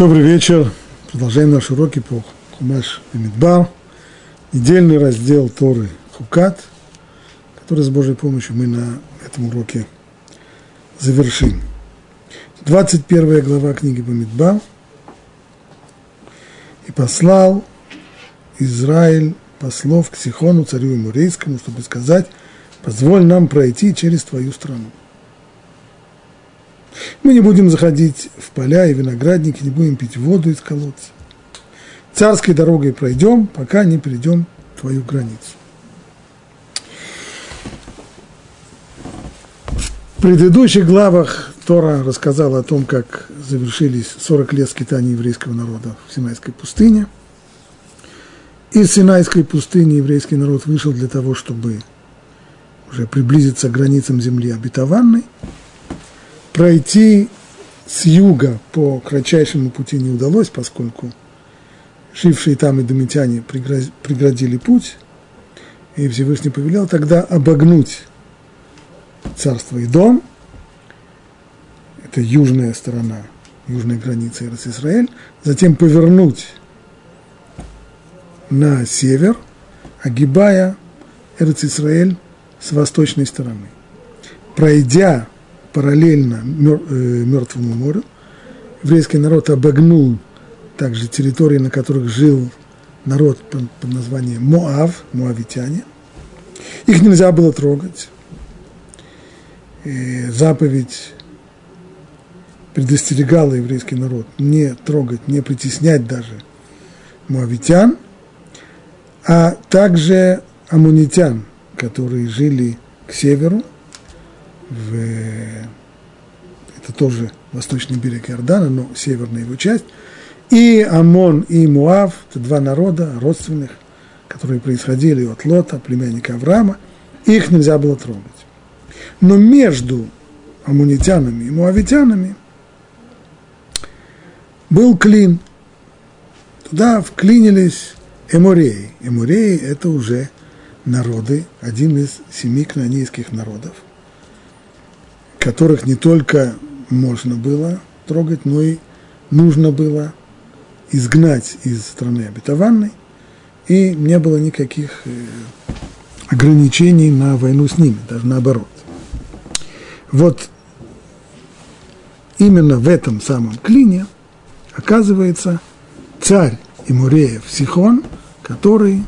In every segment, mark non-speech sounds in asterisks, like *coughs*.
Добрый вечер. Продолжаем наши уроки по Хумаш и Мидбар. Недельный раздел Торы Хукат, который с Божьей помощью мы на этом уроке завершим. 21 глава книги Бамидбар. «И послал Израиль послов к Сихону, царю Эмурейскому, чтобы сказать, позволь нам пройти через твою страну. Мы не будем заходить в поля и виноградники, не будем пить воду из колодца. Царской дорогой пройдем, пока не придем в твою границу. В предыдущих главах Тора рассказала о том, как завершились 40 лет скитания еврейского народа в Синайской пустыне. Из Синайской пустыни еврейский народ вышел для того, чтобы уже приблизиться к границам земли обетованной – пройти с юга по кратчайшему пути не удалось, поскольку жившие там идомитяне преградили путь, и Всевышний повелел тогда обогнуть царство Идом, это южная сторона, южная граница Иерусалим, затем повернуть на север, огибая Эрцисраэль с восточной стороны. Пройдя параллельно Мертвому морю. Еврейский народ обогнул также территории, на которых жил народ под, под названием Моав, моавитяне. Их нельзя было трогать. И заповедь предостерегала еврейский народ не трогать, не притеснять даже моавитян, а также амунитян, которые жили к северу, в, это тоже восточный берег Иордана, но северная его часть, и Амон, и Муав, это два народа родственных, которые происходили от Лота, племянника Авраама, их нельзя было трогать. Но между амунитянами и муавитянами был клин. Туда вклинились эмуреи. Эмуреи – это уже народы, один из семи кнанейских народов – которых не только можно было трогать, но и нужно было изгнать из страны обетованной, и не было никаких э, ограничений на войну с ними, даже наоборот. Вот именно в этом самом клине оказывается царь Имуреев Сихон, который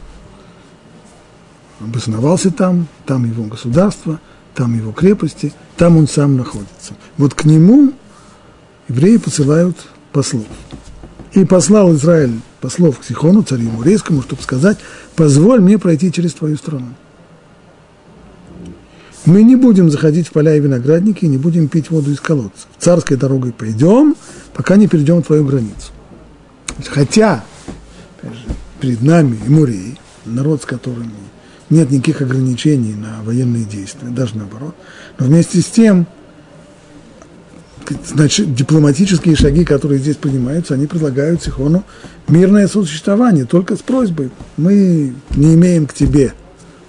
обосновался там, там его государство – там его крепости, там он сам находится. Вот к нему евреи посылают послов. И послал Израиль послов к Сихону, царю Мурейскому, чтобы сказать, позволь мне пройти через твою страну. Мы не будем заходить в поля и виноградники, не будем пить воду из колодца. Царской дорогой пойдем, пока не перейдем твою границу. Хотя, перед нами и Мурей, народ, с которым мы нет никаких ограничений на военные действия, даже наоборот. Но вместе с тем, значит, дипломатические шаги, которые здесь принимаются, они предлагают Сихону мирное сосуществование, только с просьбой. Мы не имеем к тебе,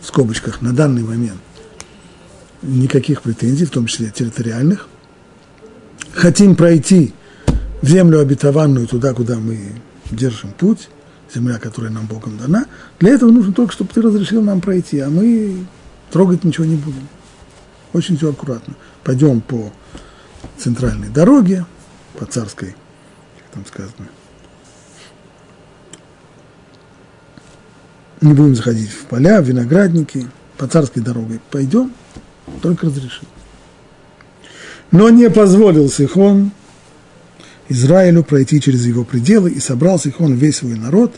в скобочках, на данный момент никаких претензий, в том числе территориальных. Хотим пройти в землю обетованную, туда, куда мы держим путь, земля, которая нам Богом дана. Для этого нужно только, чтобы ты разрешил нам пройти, а мы трогать ничего не будем. Очень все аккуратно. Пойдем по центральной дороге, по царской, как там сказано. Не будем заходить в поля, в виноградники, по царской дороге пойдем, только разрешил. Но не позволил Сихон Израилю пройти через его пределы, и собрался их он весь свой народ,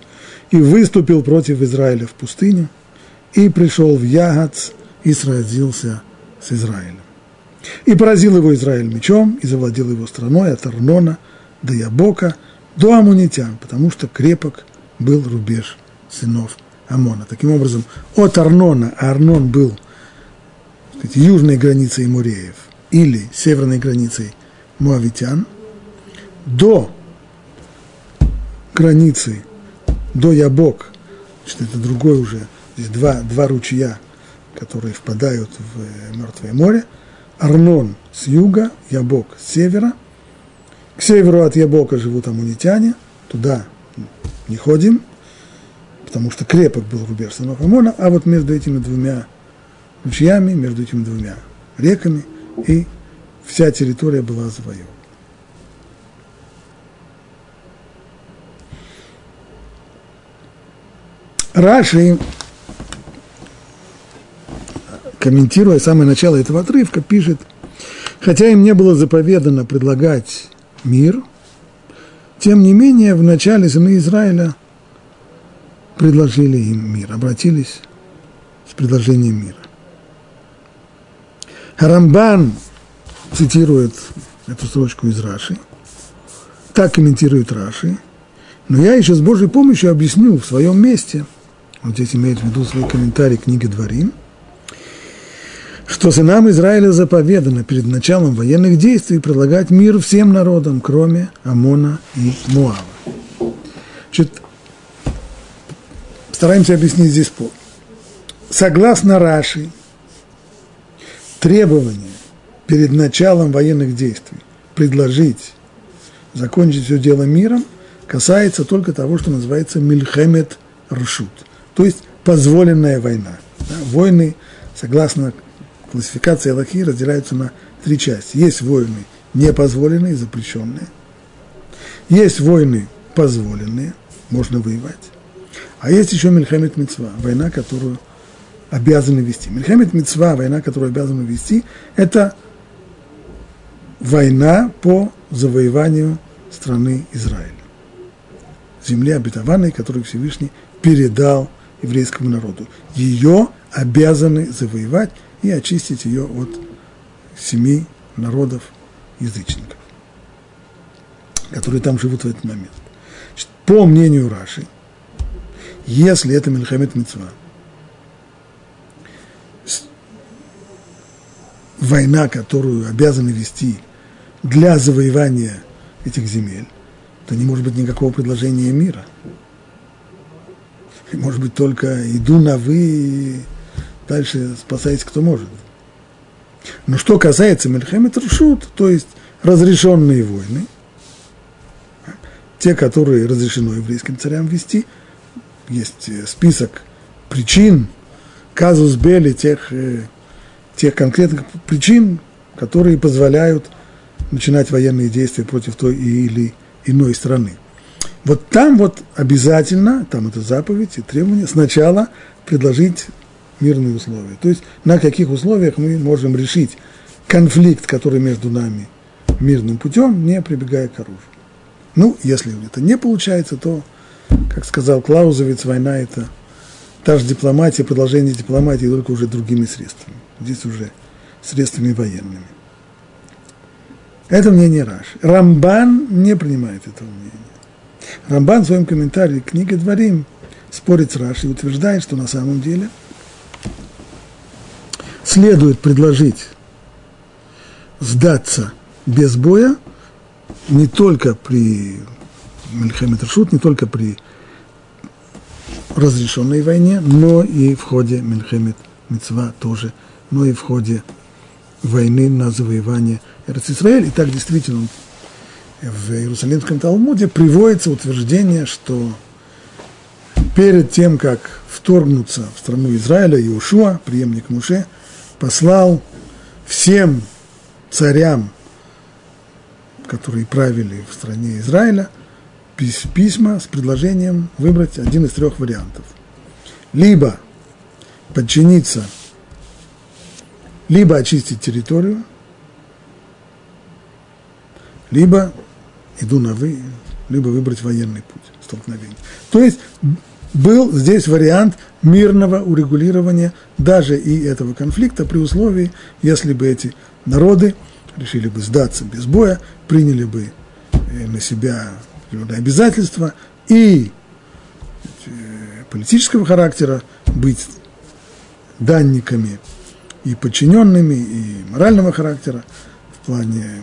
и выступил против Израиля в пустыню, и пришел в Ягац, и сразился с Израилем. И поразил его Израиль мечом, и завладел его страной от Арнона до Ябока, до Амунитян, потому что крепок был рубеж сынов Амона. Таким образом, от Арнона, а Арнон был сказать, южной границей Муреев или северной границей Муавитян – до границы, до Ябок, значит, это другой уже, здесь два, два ручья, которые впадают в Мертвое море, Арнон с юга, Ябок с севера, К северу от Ябока живут амунитяне, туда не ходим, потому что крепок был рубеж сынов Амона, а вот между этими двумя ручьями, между этими двумя реками, и вся территория была завоевана. Раши, комментируя самое начало этого отрывка, пишет, хотя им не было заповедано предлагать мир, тем не менее в начале сыны Израиля предложили им мир, обратились с предложением мира. Рамбан цитирует эту строчку из Раши, так комментирует Раши, но я еще с Божьей помощью объясню в своем месте – он здесь имеет в виду свой комментарий книги Дворим, что сынам Израиля заповедано перед началом военных действий предлагать мир всем народам, кроме Амона и Муава. Значит, стараемся объяснить здесь по. Согласно Раши, требование перед началом военных действий предложить закончить все дело миром касается только того, что называется Мильхемет Ршут – то есть позволенная война. Да, войны, согласно классификации Аллахи, разделяются на три части. Есть войны непозволенные, запрещенные. Есть войны позволенные, можно воевать. А есть еще Мельхамед Мецва, война, которую обязаны вести. Мельхамед Мецва, война, которую обязаны вести, это война по завоеванию страны Израиля. Земли обетованной, которую Всевышний передал еврейскому народу. Ее обязаны завоевать и очистить ее от семи народов язычников, которые там живут в этот момент. Значит, по мнению Раши, если это Мельхамед Мецва, война, которую обязаны вести для завоевания этих земель, то не может быть никакого предложения мира – может быть, только иду на вы, и дальше спасайтесь, кто может. Но что касается Мельхемет Рушут, то есть разрешенные войны, те, которые разрешено еврейским царям вести, есть э, список причин, казус бели, тех, э, тех конкретных причин, которые позволяют начинать военные действия против той или иной страны. Вот там вот обязательно, там это заповедь и требование, сначала предложить мирные условия. То есть на каких условиях мы можем решить конфликт, который между нами мирным путем, не прибегая к оружию. Ну, если это не получается, то, как сказал Клаузовец, война – это та же дипломатия, продолжение дипломатии, только уже другими средствами. Здесь уже средствами военными. Это мнение Раш. Рамбан не принимает этого мнения. Рамбан в своем комментарии к книге Дворим спорит с Раши и утверждает, что на самом деле следует предложить сдаться без боя не только при Мельхамед Рашут, не только при разрешенной войне, но и в ходе Мельхамед Мецва тоже, но и в ходе войны на завоевание Израиль. И так действительно в Иерусалимском Талмуде приводится утверждение, что перед тем, как вторгнуться в страну Израиля, Иошуа, преемник Муше, послал всем царям, которые правили в стране Израиля, письма с предложением выбрать один из трех вариантов. Либо подчиниться, либо очистить территорию, либо иду на вы, либо выбрать военный путь столкновения. То есть был здесь вариант мирного урегулирования даже и этого конфликта при условии, если бы эти народы решили бы сдаться без боя, приняли бы э, на себя обязательства и э, политического характера, быть данниками и подчиненными, и морального характера в плане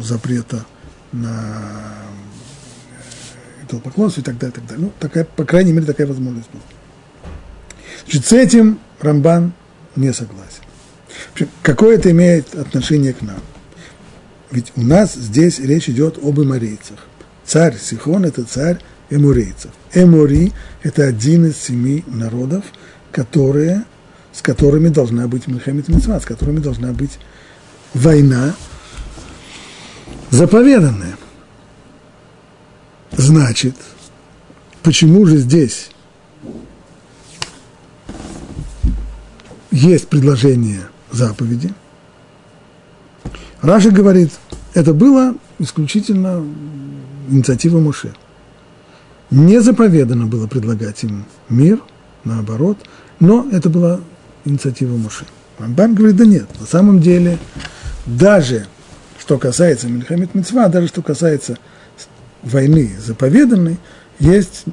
запрета на идолопоклонство и так далее, и так далее. Ну, такая, по крайней мере, такая возможность была. Значит, с этим Рамбан не согласен. Какое это имеет отношение к нам? ведь у нас здесь речь идет об эморейцах. Царь Сихон – это царь эморейцев. Эмори – это один из семи народов, которые, с которыми должна быть Мельхамед Митцва, с которыми должна быть война заповеданная. Значит, почему же здесь есть предложение заповеди? Раша говорит, это было исключительно инициатива Муше. Не заповедано было предлагать им мир, наоборот, но это была инициатива Муше. Рамбан говорит, да нет, на самом деле, даже что касается Мельхамед Мецва, даже что касается войны заповеданной, есть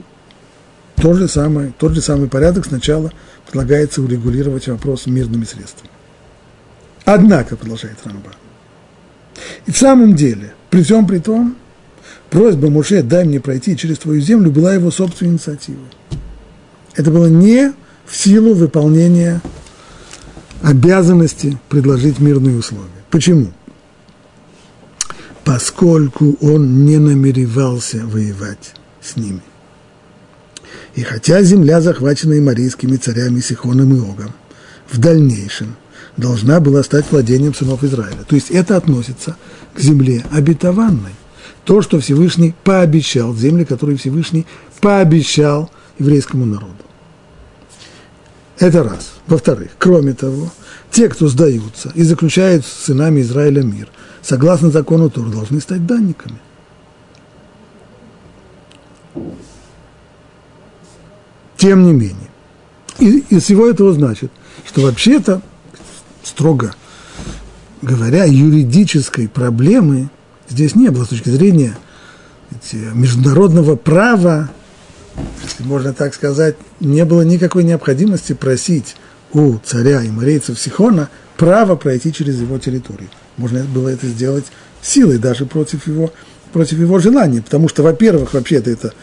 тот же самый, тот же самый порядок. Сначала предлагается урегулировать вопрос мирными средствами. Однако, продолжает Рамбан, и в самом деле, при всем при том, просьба Муше «дай мне пройти через твою землю» была его собственной инициативой. Это было не в силу выполнения обязанности предложить мирные условия. Почему? Поскольку он не намеревался воевать с ними. И хотя земля, захваченная марийскими царями Сихоном и Огом, в дальнейшем должна была стать владением сынов Израиля. То есть это относится к земле обетованной. То, что Всевышний пообещал, земли, которые Всевышний пообещал еврейскому народу. Это раз. Во-вторых, кроме того, те, кто сдаются и заключают с сынами Израиля мир, согласно закону Тур, должны стать данниками. Тем не менее, из всего этого значит, что вообще-то, строго говоря, юридической проблемы здесь не было с точки зрения международного права, если можно так сказать, не было никакой необходимости просить у царя и морейцев Сихона право пройти через его территорию. Можно было это сделать силой, даже против его, против его желания, потому что, во-первых, вообще-то это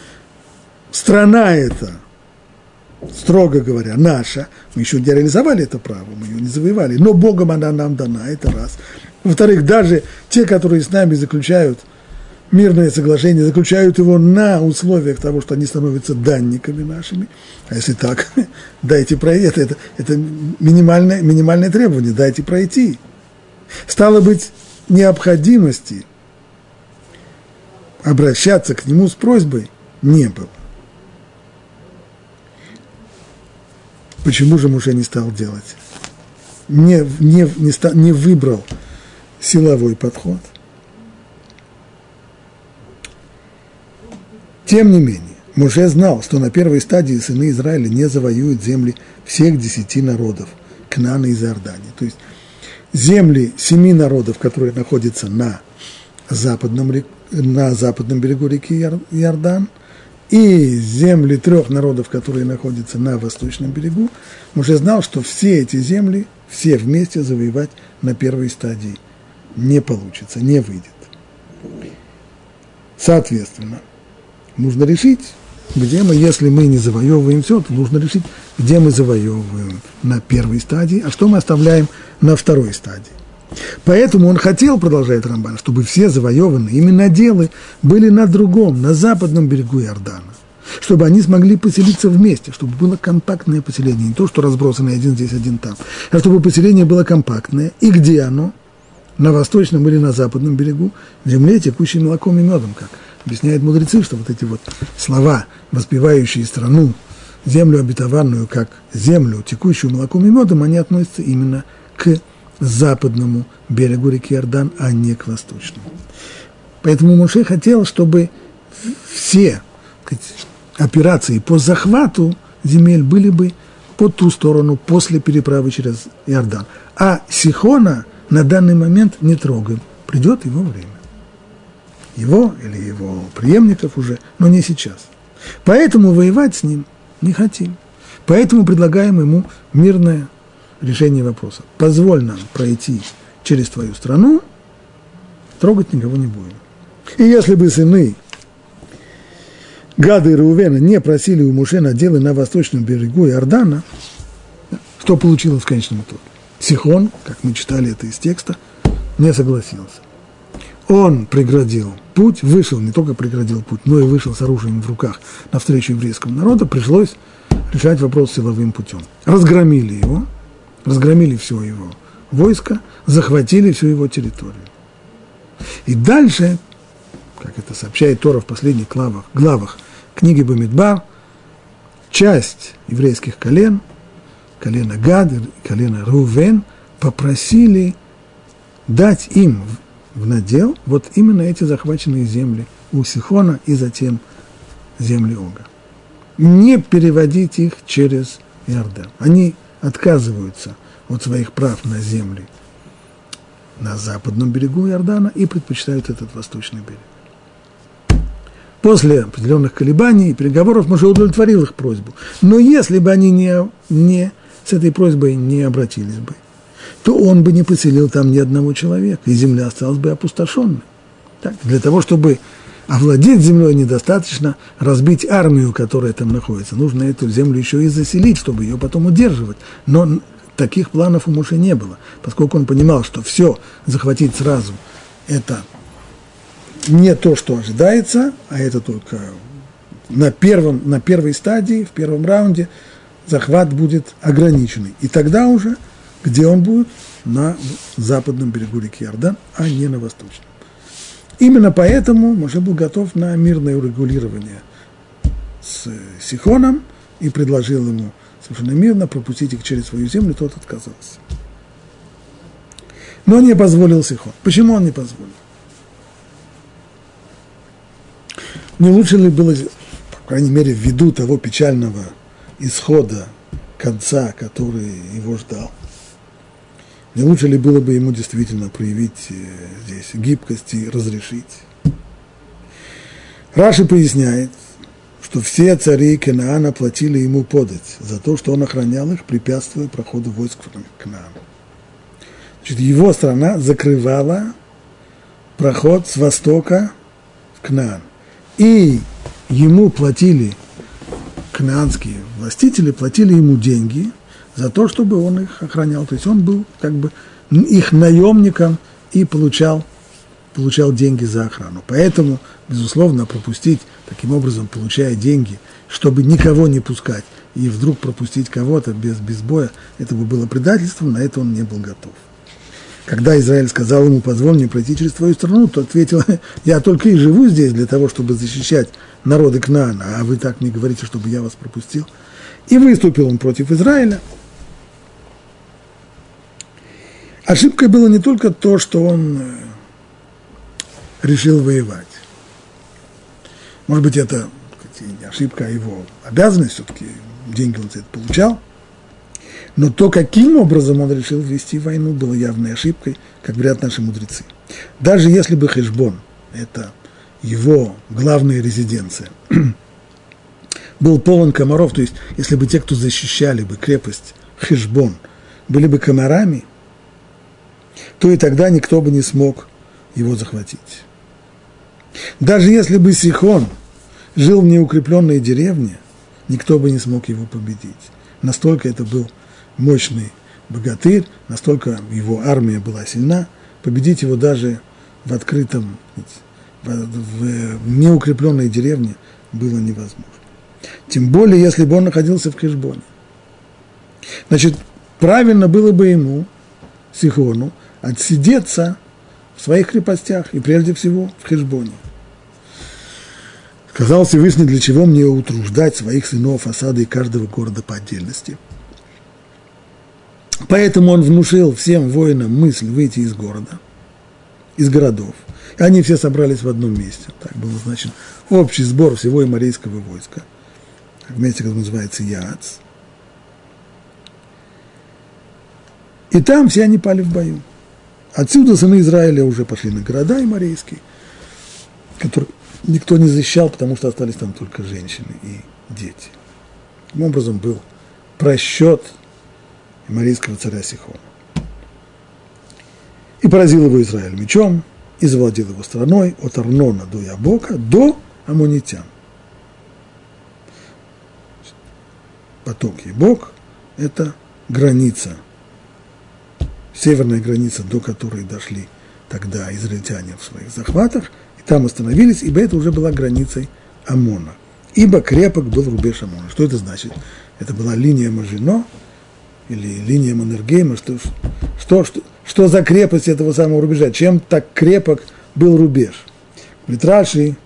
страна это, строго говоря, наша, мы еще не реализовали это право, мы ее не завоевали, но Богом она нам дана, это раз. Во-вторых, даже те, которые с нами заключают – мирное соглашение, заключают его на условиях того, что они становятся данниками нашими. А если так, *laughs* дайте пройти, это, это, это минимальное, минимальное требование, дайте пройти. Стало быть, необходимости обращаться к нему с просьбой не было. Почему же муж не стал делать? Не, не, не, стал, не выбрал силовой подход – Тем не менее, Муше знал, что на первой стадии сыны Израиля не завоюют земли всех десяти народов Кнана из Иордании. То есть земли семи народов, которые находятся на западном, на западном берегу реки Иордан, и земли трех народов, которые находятся на восточном берегу, Муше знал, что все эти земли, все вместе завоевать на первой стадии не получится, не выйдет. Соответственно, нужно решить, где мы, если мы не завоевываем все, то нужно решить, где мы завоевываем на первой стадии, а что мы оставляем на второй стадии. Поэтому он хотел, продолжает Рамбан, чтобы все завоеванные именно делы были на другом, на западном берегу Иордана, чтобы они смогли поселиться вместе, чтобы было компактное поселение, не то, что разбросанное один здесь, один там, а чтобы поселение было компактное. И где оно? На восточном или на западном берегу, земле, текущей молоком и медом, как – Объясняют мудрецы, что вот эти вот слова, воспевающие страну, землю обетованную, как землю, текущую молоком и медом, они относятся именно к западному берегу реки Иордан, а не к восточному. Поэтому Муше хотел, чтобы все сказать, операции по захвату земель были бы по ту сторону после переправы через Иордан. А Сихона на данный момент не трогаем. Придет его время его или его преемников уже, но не сейчас. Поэтому воевать с ним не хотим. Поэтому предлагаем ему мирное решение вопроса. Позволь нам пройти через твою страну, трогать никого не будем. И если бы сыны Гада и Рувена не просили у Муше наделы на восточном берегу Иордана, что получилось в конечном итоге? Сихон, как мы читали это из текста, не согласился. Он преградил путь, вышел, не только преградил путь, но и вышел с оружием в руках навстречу еврейскому народу, пришлось решать вопрос силовым путем. Разгромили его, разгромили все его войско, захватили всю его территорию. И дальше, как это сообщает Тора в последних главах, главах книги Бамидбар, часть еврейских колен, колено Гад, колено Рувен, попросили дать им в надел вот именно эти захваченные земли у Сихона и затем земли Ога. Не переводить их через Иордан. Они отказываются от своих прав на земли на западном берегу Иордана и предпочитают этот восточный берег. После определенных колебаний и переговоров Моше удовлетворил их просьбу. Но если бы они не, не, с этой просьбой не обратились бы, то он бы не поселил там ни одного человека, и земля осталась бы опустошенной. Так, для того, чтобы овладеть землей, недостаточно разбить армию, которая там находится. Нужно эту землю еще и заселить, чтобы ее потом удерживать. Но таких планов у Муше не было, поскольку он понимал, что все захватить сразу – это не то, что ожидается, а это только на, первом, на первой стадии, в первом раунде захват будет ограниченный. И тогда уже – где он будет? На западном берегу реки Иордан, а не на восточном. Именно поэтому Моше был готов на мирное урегулирование с Сихоном и предложил ему совершенно мирно пропустить их через свою землю, тот отказался. Но не позволил Сихон. Почему он не позволил? Не лучше ли было, по крайней мере, ввиду того печального исхода, конца, который его ждал, не лучше ли было бы ему действительно проявить э, здесь гибкость и разрешить? Раши поясняет, что все цари Канаана платили ему подать за то, что он охранял их, препятствуя проходу войск в Канаан. Значит, его страна закрывала проход с востока в Кнаан. И ему платили, кнаанские властители платили ему деньги – за то, чтобы он их охранял. То есть он был как бы их наемником и получал, получал деньги за охрану. Поэтому, безусловно, пропустить, таким образом, получая деньги, чтобы никого не пускать, и вдруг пропустить кого-то без, без боя, это бы было предательством, на это он не был готов. Когда Израиль сказал ему, позволь мне пройти через твою страну, то ответил, я только и живу здесь для того, чтобы защищать народы Кнаана, а вы так мне говорите, чтобы я вас пропустил. И выступил он против Израиля, Ошибкой было не только то, что он э, решил воевать. Может быть, это не ошибка, а его обязанность, все-таки деньги он за это получал. Но то, каким образом он решил вести войну, было явной ошибкой, как говорят наши мудрецы. Даже если бы Хешбон, это его главная резиденция, *clears throat* был полон комаров, то есть если бы те, кто защищали бы крепость Хешбон, были бы комарами – то и тогда никто бы не смог его захватить. Даже если бы Сихон жил в неукрепленной деревне, никто бы не смог его победить. Настолько это был мощный богатырь, настолько его армия была сильна, победить его даже в открытом, в неукрепленной деревне было невозможно. Тем более, если бы он находился в Кешбоне. Значит, правильно было бы ему, Сихону, отсидеться в своих крепостях и прежде всего в Хешбоне. Сказал Всевышний, для чего мне утруждать своих сынов осадой каждого города по отдельности. Поэтому он внушил всем воинам мысль выйти из города, из городов. И они все собрались в одном месте. Так был назначен общий сбор всего имарийского войска. В месте, которое называется Яц. И там все они пали в бою. Отсюда сыны Израиля уже пошли на города имарейские, которые никто не защищал, потому что остались там только женщины и дети. Таким образом был просчет имарийского царя Сихона. И поразил его Израиль мечом, и завладел его страной от Арнона до Ябока, до Амунитян. Поток Ябок – это граница северная граница, до которой дошли тогда израильтяне в своих захватах, и там остановились, ибо это уже была границей Амона. Ибо крепок был рубеж Амона. Что это значит? Это была линия Мажино или линия Маннергейма. Что, что, что, что за крепость этого самого рубежа? Чем так крепок был рубеж? В Литраши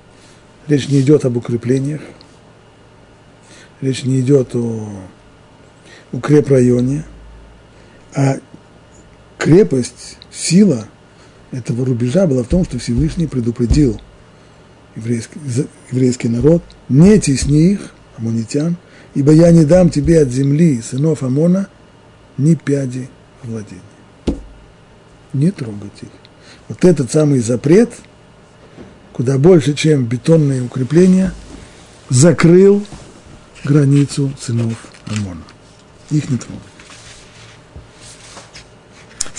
речь не идет об укреплениях, речь не идет о укрепрайоне, а крепость, сила этого рубежа была в том, что Всевышний предупредил еврейский, еврейский народ, не тесни их, амунитян, ибо я не дам тебе от земли сынов Амона ни пяди владения. Не трогать их. Вот этот самый запрет, куда больше, чем бетонные укрепления, закрыл границу сынов Амона. Их не трогать.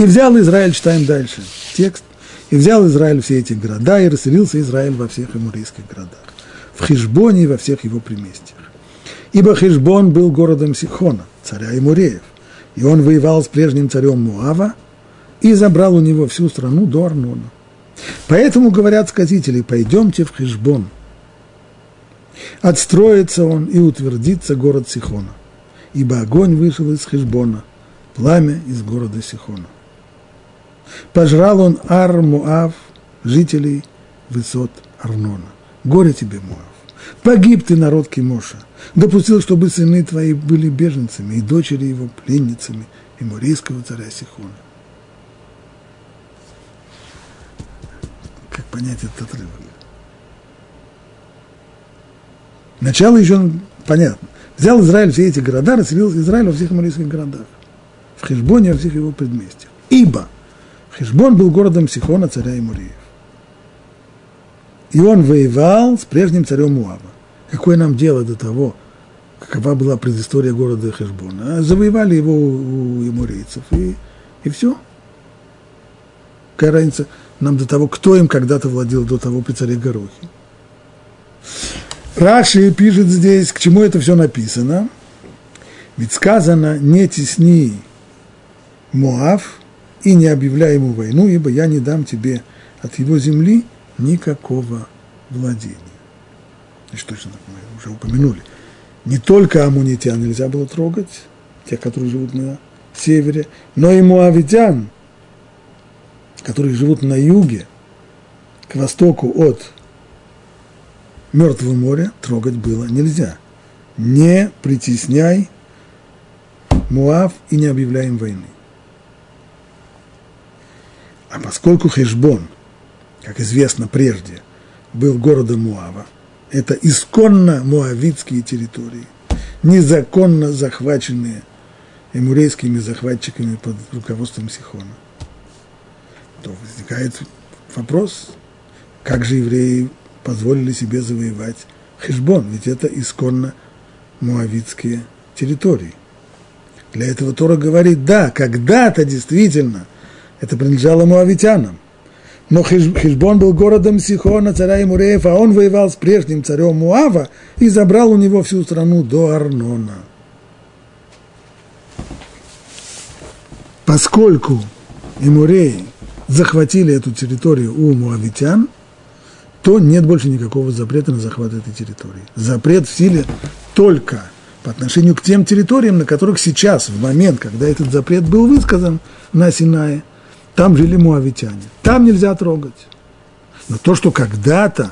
И взял Израиль, читаем дальше, текст. И взял Израиль все эти города, и расселился Израиль во всех эмурийских городах, в Хижбоне и во всех его приместьях. Ибо Хижбон был городом Сихона, царя Эмуреев, и он воевал с прежним царем Муава и забрал у него всю страну до Арнона. Поэтому, говорят сказители, пойдемте в Хижбон. Отстроится он и утвердится город Сихона, ибо огонь вышел из Хижбона, пламя из города Сихона. Пожрал он Ар-Муав, жителей высот Арнона. Горе тебе, Муав. Погиб ты, народ Кимоша. Допустил, чтобы сыны твои были беженцами, и дочери его пленницами, и мурийского царя Сихона. Как понять этот отрывок? Начало еще понятно. Взял Израиль все эти города, расселил Израиль во всех аморийских городах, в Хешбоне, во всех его предместьях. Ибо Хешбон был городом Сихона, царя Имуриев. И он воевал с прежним царем Муава. Какое нам дело до того, какова была предыстория города Хешбона? А завоевали его у имурейцев, и, и все. Какая разница нам до того, кто им когда-то владел до того при царе Горохе? Раши пишет здесь, к чему это все написано. Ведь сказано, не тесни Моав и не объявляй ему войну, ибо я не дам тебе от его земли никакого владения. Значит, точно мы уже упомянули. Не только амунитян нельзя было трогать, тех, которые живут на севере, но и муавитян, которые живут на юге, к востоку от Мертвого моря, трогать было нельзя. Не притесняй Муав и не объявляй им войны. А поскольку Хешбон – как известно прежде, был городом Муава. Это исконно муавитские территории, незаконно захваченные эмурейскими захватчиками под руководством Сихона. То возникает вопрос, как же евреи позволили себе завоевать Хешбон, ведь это исконно муавитские территории. Для этого Тора говорит, да, когда-то действительно это принадлежало муавитянам, но Хижбон был городом Сихона, царя Имуреев, а он воевал с прежним царем Муава и забрал у него всю страну до Арнона. Поскольку Имуреи захватили эту территорию у муавитян, то нет больше никакого запрета на захват этой территории. Запрет в силе только по отношению к тем территориям, на которых сейчас, в момент, когда этот запрет был высказан на Синае, там жили муавитяне. Там нельзя трогать. Но то, что когда-то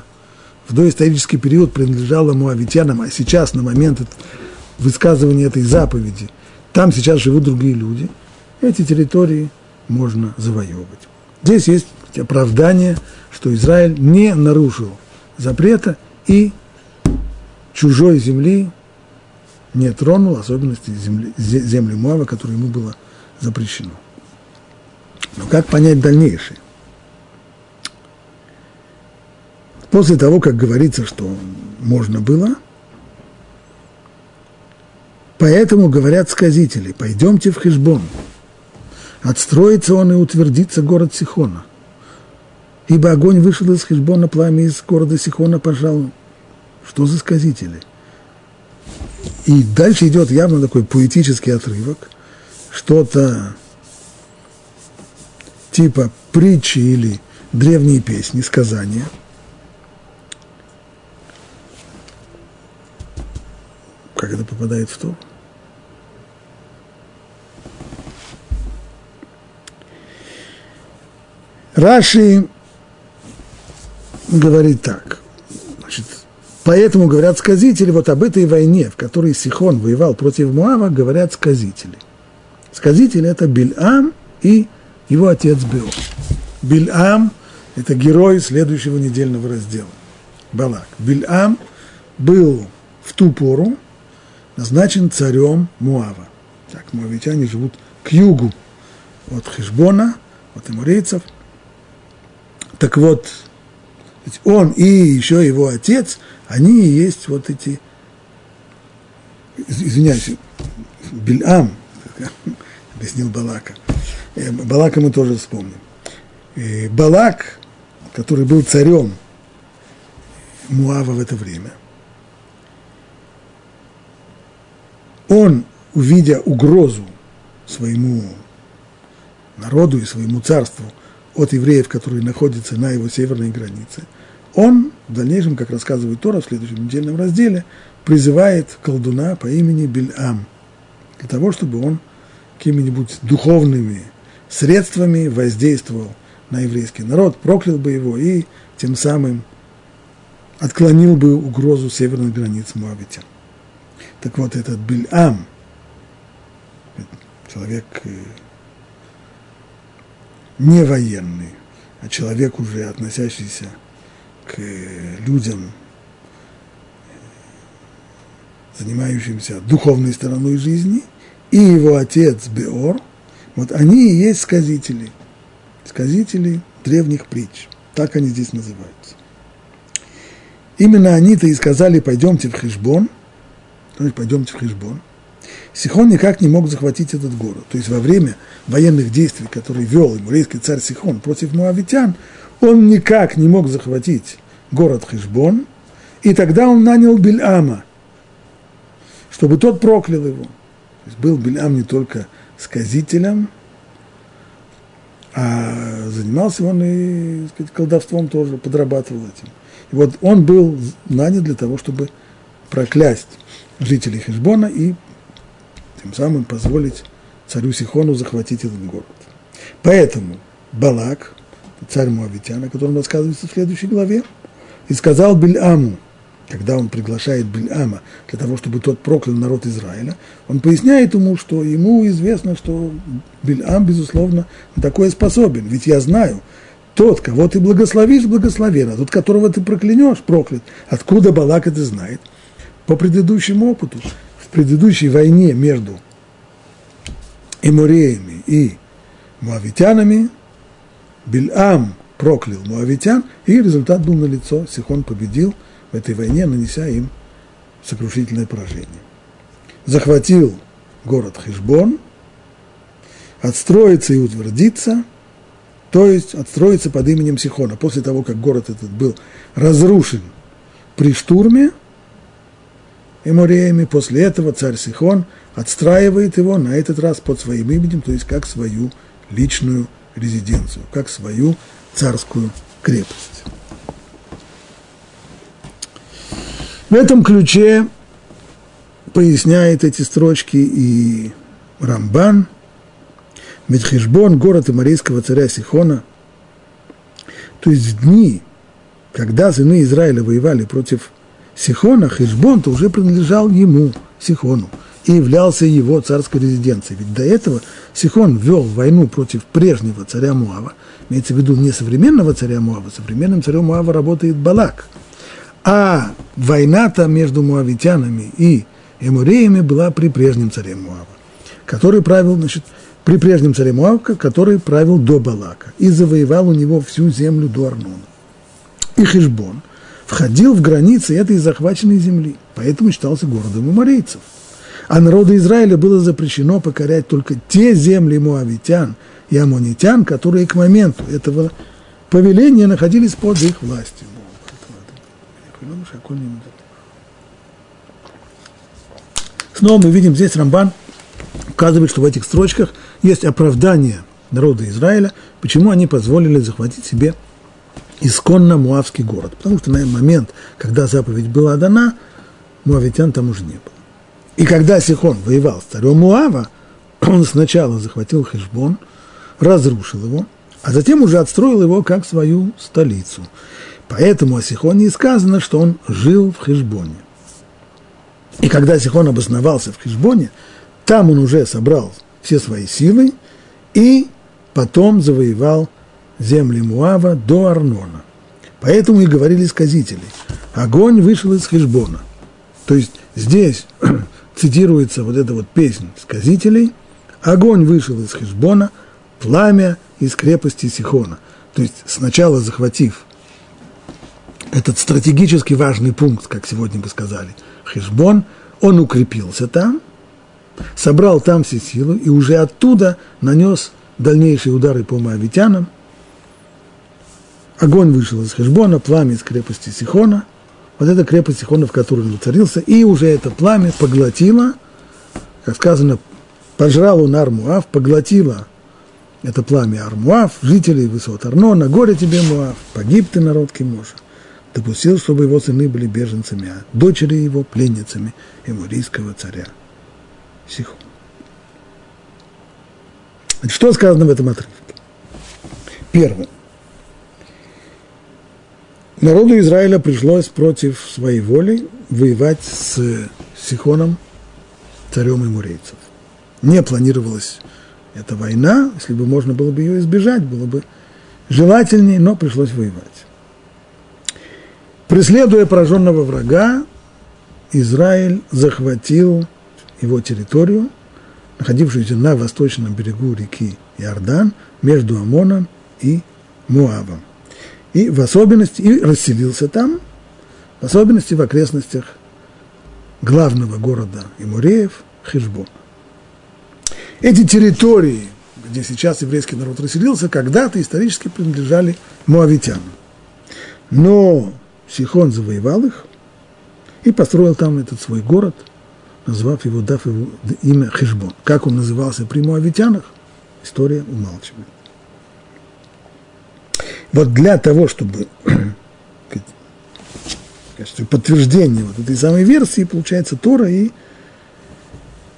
в доисторический период принадлежало муавитянам, а сейчас на момент высказывания этой заповеди, там сейчас живут другие люди, эти территории можно завоевывать. Здесь есть оправдание, что Израиль не нарушил запрета и чужой земли не тронул, особенности земли, земли Муава, которое ему было запрещено. Но как понять дальнейшее? После того, как говорится, что можно было, поэтому говорят сказители, пойдемте в Хижбон. Отстроится он и утвердится город Сихона. Ибо огонь вышел из Хижбона, пламя из города Сихона пожал. Что за сказители? И дальше идет явно такой поэтический отрывок, что-то типа притчи или древние песни, сказания. Как это попадает в то? Раши говорит так. Значит, поэтому говорят сказители, вот об этой войне, в которой Сихон воевал против Муава, говорят сказители. Сказители – это Бильам и его отец Бео. Бильам – это герой следующего недельного раздела. Балак. Бильам был в ту пору назначен царем Муава. Так, муавитяне живут к югу от Хижбона, от эмурейцев. Так вот, он и еще его отец, они и есть вот эти, извиняюсь, Бильам, *laughs* объяснил Балака. Э, Балака мы тоже вспомним. Э, Балак, который был царем Муава в это время, он, увидя угрозу своему народу и своему царству от евреев, которые находятся на его северной границе, он в дальнейшем, как рассказывает Тора в следующем недельном разделе, призывает колдуна по имени Бильам, для того, чтобы он какими-нибудь духовными средствами воздействовал на еврейский народ, проклял бы его и тем самым отклонил бы угрозу северной границы Моавитян. Так вот, этот Бильам, человек э, не военный, а человек уже относящийся к людям, занимающимся духовной стороной жизни – и его отец Беор, вот они и есть сказители, сказители древних притч, так они здесь называются. Именно они-то и сказали, пойдемте в Хижбон, то есть пойдемте в Хижбон. Сихон никак не мог захватить этот город. То есть во время военных действий, которые вел еврейский царь Сихон против муавитян, он никак не мог захватить город Хижбон, и тогда он нанял Бильама, чтобы тот проклял его – есть был Билям не только сказителем, а занимался он и сказать, колдовством тоже, подрабатывал этим. И вот он был нанят для того, чтобы проклясть жителей Хешбона и тем самым позволить царю Сихону захватить этот город. Поэтому Балак, царь Муавитян, о котором рассказывается в следующей главе, и сказал Бельаму, когда он приглашает Бельама для того, чтобы тот проклял народ Израиля, он поясняет ему, что ему известно, что Бельам, безусловно, на такое способен. Ведь я знаю, тот, кого ты благословишь, благословен, а тот, которого ты проклянешь, проклят. Откуда Балак это знает? По предыдущему опыту, в предыдущей войне между Эмуреями и Муавитянами, Бельам проклял Муавитян, и результат был налицо, Сихон победил – в этой войне, нанеся им сокрушительное поражение. Захватил город Хижбон, отстроиться и утвердиться, то есть отстроиться под именем Сихона. После того, как город этот был разрушен при штурме Эмореями, после этого царь Сихон отстраивает его на этот раз под своим именем, то есть как свою личную резиденцию, как свою царскую крепость. В этом ключе поясняет эти строчки и Рамбан, Медхишбон, город Имарийского царя Сихона. То есть в дни, когда сыны Израиля воевали против Сихона, Хишбон то уже принадлежал ему, Сихону, и являлся его царской резиденцией. Ведь до этого Сихон вел войну против прежнего царя Муава, имеется в виду не современного царя Муава, современным царем Муава работает Балак – а война-то между муавитянами и эмуреями была при прежнем царе Муава, который правил, значит, при прежнем царе Муава, который правил до Балака и завоевал у него всю землю до Арнона. И Хижбон входил в границы этой захваченной земли, поэтому считался городом эморейцев. А народу Израиля было запрещено покорять только те земли муавитян и амонитян, которые к моменту этого повеления находились под их властью. Снова мы видим здесь Рамбан указывает, что в этих строчках есть оправдание народа Израиля, почему они позволили захватить себе исконно Муавский город. Потому что на момент, когда заповедь была дана, муавитян там уже не было. И когда Сихон воевал с царем Муава, *clears throat* он сначала захватил Хешбон, разрушил его, а затем уже отстроил его как свою столицу. Поэтому о Сихоне сказано, что он жил в Хешбоне. И когда Сихон обосновался в Хешбоне, там он уже собрал все свои силы и потом завоевал земли Муава до Арнона. Поэтому и говорили сказители. Огонь вышел из Хешбона. То есть здесь *clears throat* цитируется вот эта вот песня сказителей. Огонь вышел из Хешбона, пламя из крепости Сихона. То есть сначала захватив этот стратегически важный пункт, как сегодня бы сказали, Хешбон, он укрепился там, собрал там все силы и уже оттуда нанес дальнейшие удары по моавитянам. Огонь вышел из Хешбона, пламя из крепости Сихона. Вот эта крепость Сихона, в которой он воцарился, и уже это пламя поглотило, как сказано, пожрал он Армуав, поглотило это пламя Армуав, жителей высот Арнона, горе тебе, Муав, погиб ты, народ Кимоша. Допустил, чтобы его сыны были беженцами, а дочери его пленницами эмурийского царя Сихона. Что сказано в этом отрывке? Первое. Народу Израиля пришлось против своей воли воевать с Сихоном, царем имурейцев. Не планировалась эта война, если бы можно было бы ее избежать, было бы желательнее, но пришлось воевать. Преследуя пораженного врага, Израиль захватил его территорию, находившуюся на восточном берегу реки Иордан, между Амоном и Муавом. И в особенности, и расселился там, в особенности в окрестностях главного города Имуреев, Хижбон. Эти территории, где сейчас еврейский народ расселился, когда-то исторически принадлежали муавитянам. Но Сихон завоевал их и построил там этот свой город – назвав его, дав его имя Хешбон. Как он назывался при Моавитянах, история умалчивает. Вот для того, чтобы *clears throat* качестве подтверждения вот этой самой версии, получается, Тора и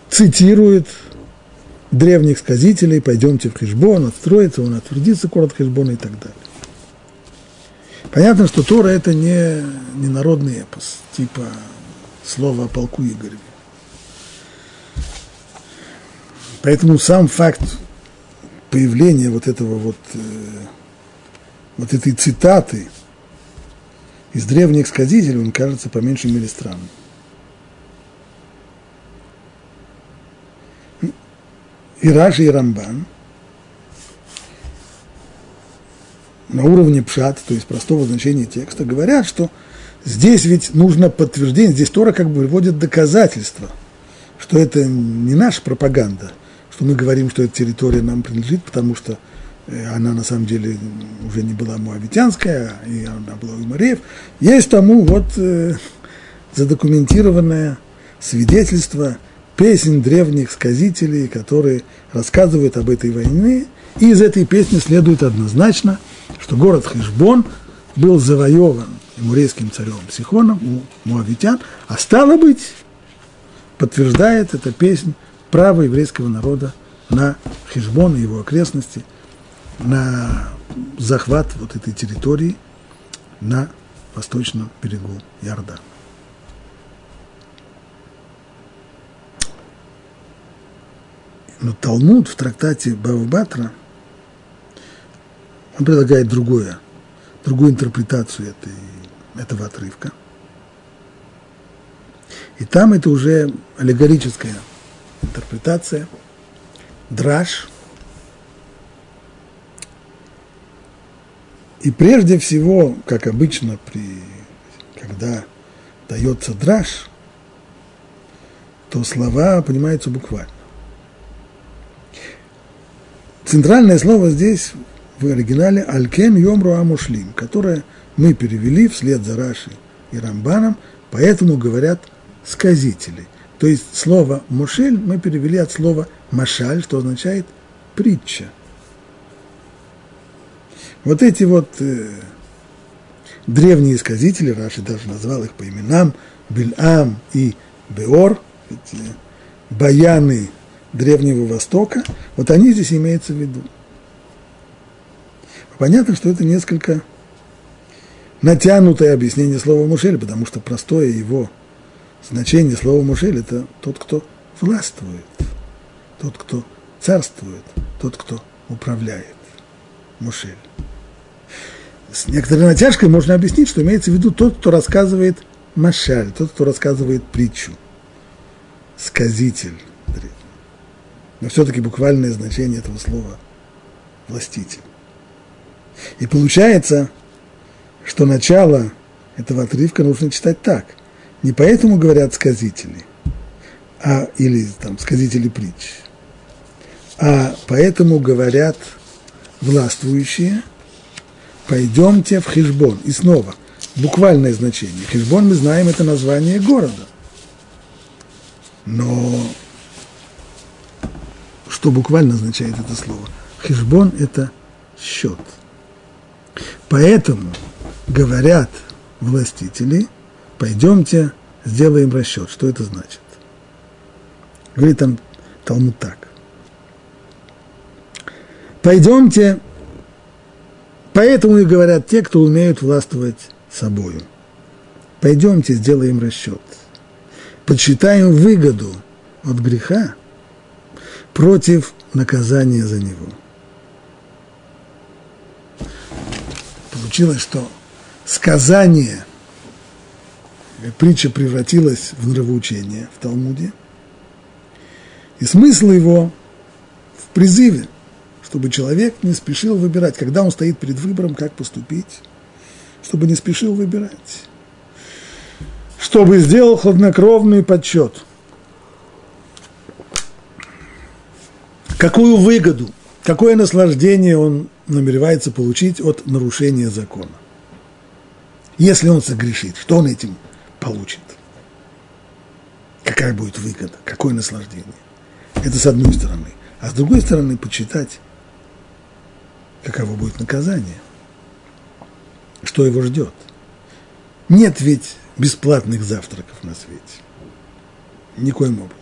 цитирует древних сказителей, пойдемте в Хешбон, отстроится, он отвердится город Хешбона и так далее. Понятно, что Тора это не, не народный эпос, типа слова о полку Игореве. Поэтому сам факт появления вот этого вот, э, вот этой цитаты из древних сказителей, он кажется по меньшей мере странным. И Раши, и Рамбан на уровне пшат, то есть простого значения текста, говорят, что здесь ведь нужно подтверждение, здесь Тора как бы выводит доказательства, что это не наша пропаганда – что мы говорим, что эта территория нам принадлежит, потому что э, она на самом деле уже не была муавитянская, и она была у Мареев. Есть тому вот э, задокументированное свидетельство песен древних сказителей, которые рассказывают об этой войне. И из этой песни следует однозначно, что город Хешбон был завоеван мурейским царем Сихоном у муавитян, а стало быть, подтверждает эта песня право еврейского народа на Хижбон и его окрестности, на захват вот этой территории на восточном берегу Иордана. Но Талмуд в трактате Бавбатра он предлагает другое, другую интерпретацию этой, этого отрывка. И там это уже аллегорическая интерпретация, драж. И прежде всего, как обычно, при, когда дается драж, то слова понимаются буквально. Центральное слово здесь в оригинале «Алькен Йомру Амушлим», которое мы перевели вслед за Раши и Рамбаном, поэтому говорят сказители – то есть слово «мушель» мы перевели от слова «машаль», что означает «притча». Вот эти вот э, древние сказители, Раши даже назвал их по именам, Бельам и Беор, эти баяны Древнего Востока, вот они здесь имеются в виду. Понятно, что это несколько натянутое объяснение слова Мушель, потому что простое его значение слова Мушель – это тот, кто властвует, тот, кто царствует, тот, кто управляет. Мушель. С некоторой натяжкой можно объяснить, что имеется в виду тот, кто рассказывает машаль, тот, кто рассказывает притчу, сказитель. Но все-таки буквальное значение этого слова – властитель. И получается, что начало этого отрывка нужно читать так. Не поэтому говорят сказители, а, или там сказители притч, а поэтому говорят властвующие, пойдемте в Хижбон. И снова, буквальное значение. Хижбон, мы знаем, это название города. Но что буквально означает это слово? Хижбон – это счет. Поэтому говорят властители, пойдемте сделаем расчет. Что это значит? Говорит там Талмуд так. Пойдемте, поэтому и говорят те, кто умеют властвовать собою. Пойдемте, сделаем расчет. Подсчитаем выгоду от греха против наказания за него. Получилось, что сказание, притча превратилась в нравоучение в Талмуде, и смысл его в призыве, чтобы человек не спешил выбирать, когда он стоит перед выбором, как поступить, чтобы не спешил выбирать, чтобы сделал хладнокровный подсчет. Какую выгоду, какое наслаждение он намеревается получить от нарушения закона. Если он согрешит, что он этим получит? Какая будет выгода, какое наслаждение? Это с одной стороны. А с другой стороны, почитать каково будет наказание, что его ждет. Нет ведь бесплатных завтраков на свете. Никоим образом.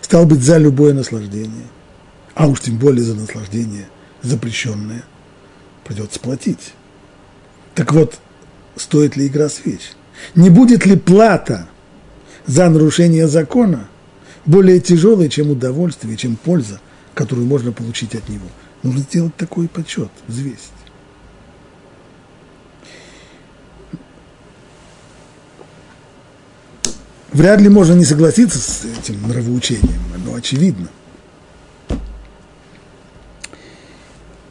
Стал быть за любое наслаждение, а уж тем более за наслаждение запрещенное, придется платить. Так вот, стоит ли игра свеч? Не будет ли плата за нарушение закона более тяжелой, чем удовольствие, чем польза, которую можно получить от него? Нужно сделать такой подсчет, взвесить. Вряд ли можно не согласиться с этим нравоучением, но очевидно.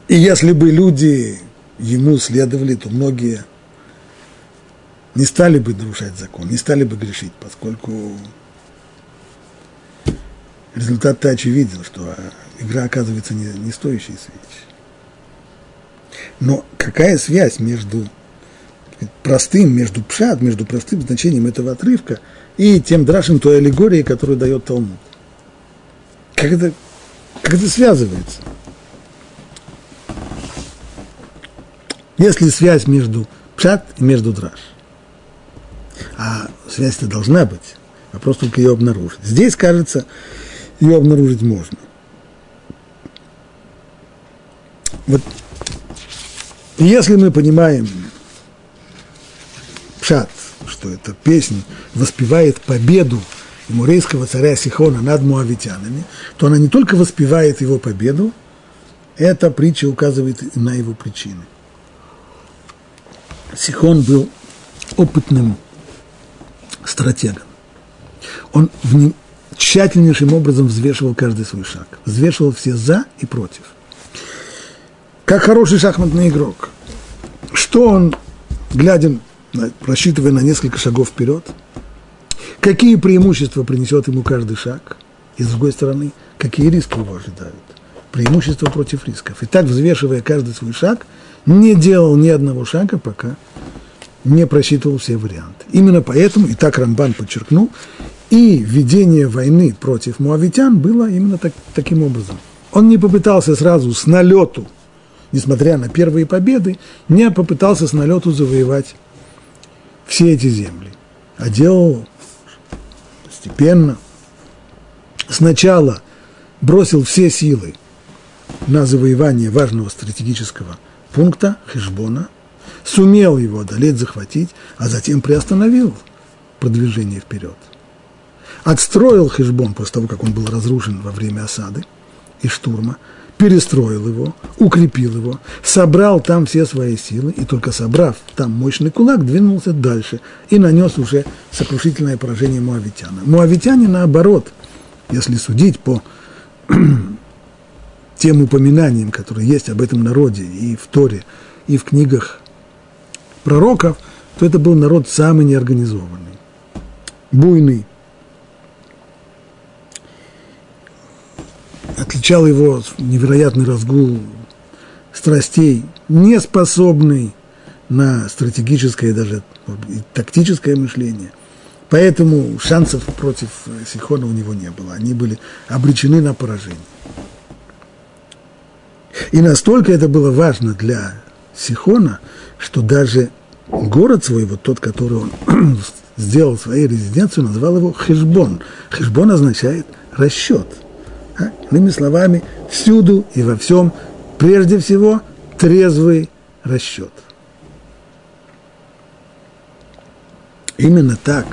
И если бы люди ему следовали, то многие не стали бы нарушать закон, не стали бы грешить, поскольку результат-то очевиден, что игра оказывается не, не стоящей свеч. Но какая связь между простым, между пшат, между простым значением этого отрывка и тем драшем той аллегории, которую дает Талмуд? Как это, как это связывается? Есть ли связь между пшат и между драш? А связь-то должна быть. Вопрос только ее обнаружить. Здесь, кажется, ее обнаружить можно. Вот если мы понимаем пшат, что эта песня воспевает победу мурейского царя Сихона над муавитянами, то она не только воспевает его победу, эта притча указывает на его причины. Сихон был опытным стратегом. Он тщательнейшим образом взвешивал каждый свой шаг. Взвешивал все за и против. Как хороший шахматный игрок. Что он, глядя, рассчитывая на несколько шагов вперед, какие преимущества принесет ему каждый шаг, и с другой стороны, какие риски его ожидают. Преимущества против рисков. И так, взвешивая каждый свой шаг, не делал ни одного шага, пока не просчитывал все варианты. Именно поэтому, и так Рамбан подчеркнул, и ведение войны против муавитян было именно так, таким образом. Он не попытался сразу с налету несмотря на первые победы, не попытался с налету завоевать все эти земли, а делал постепенно. Сначала бросил все силы на завоевание важного стратегического пункта Хешбона, сумел его одолеть, захватить, а затем приостановил продвижение вперед. Отстроил Хешбон после того, как он был разрушен во время осады и штурма, перестроил его, укрепил его, собрал там все свои силы, и только собрав там мощный кулак, двинулся дальше и нанес уже сокрушительное поражение муавитяна. Муавитяне, наоборот, если судить по *clears throat* тем упоминаниям, которые есть об этом народе и в Торе, и в книгах пророков, то это был народ самый неорганизованный, буйный. Отличал его невероятный разгул страстей, не способный на стратегическое даже и тактическое мышление. Поэтому шансов против Сихона у него не было. Они были обречены на поражение. И настолько это было важно для Сихона, что даже город свой, вот тот, который он *clears throat* сделал своей резиденцией, назвал его Хешбон. Хешбон означает расчет. А? Иными словами, всюду и во всем, прежде всего, трезвый расчет. Именно так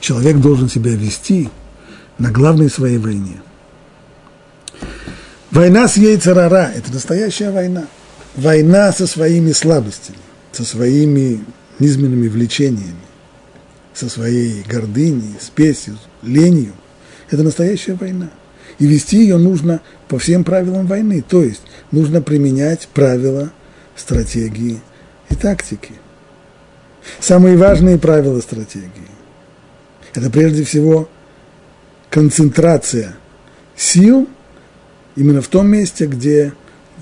человек должен себя вести на главной своей войне. Война с Ейцерара – это настоящая война. Война со своими слабостями, со своими низменными влечениями, со своей гордыней, спесью, ленью. Это настоящая война. И вести ее нужно по всем правилам войны. То есть нужно применять правила, стратегии и тактики. Самые важные правила стратегии – это прежде всего концентрация сил – именно в том месте, где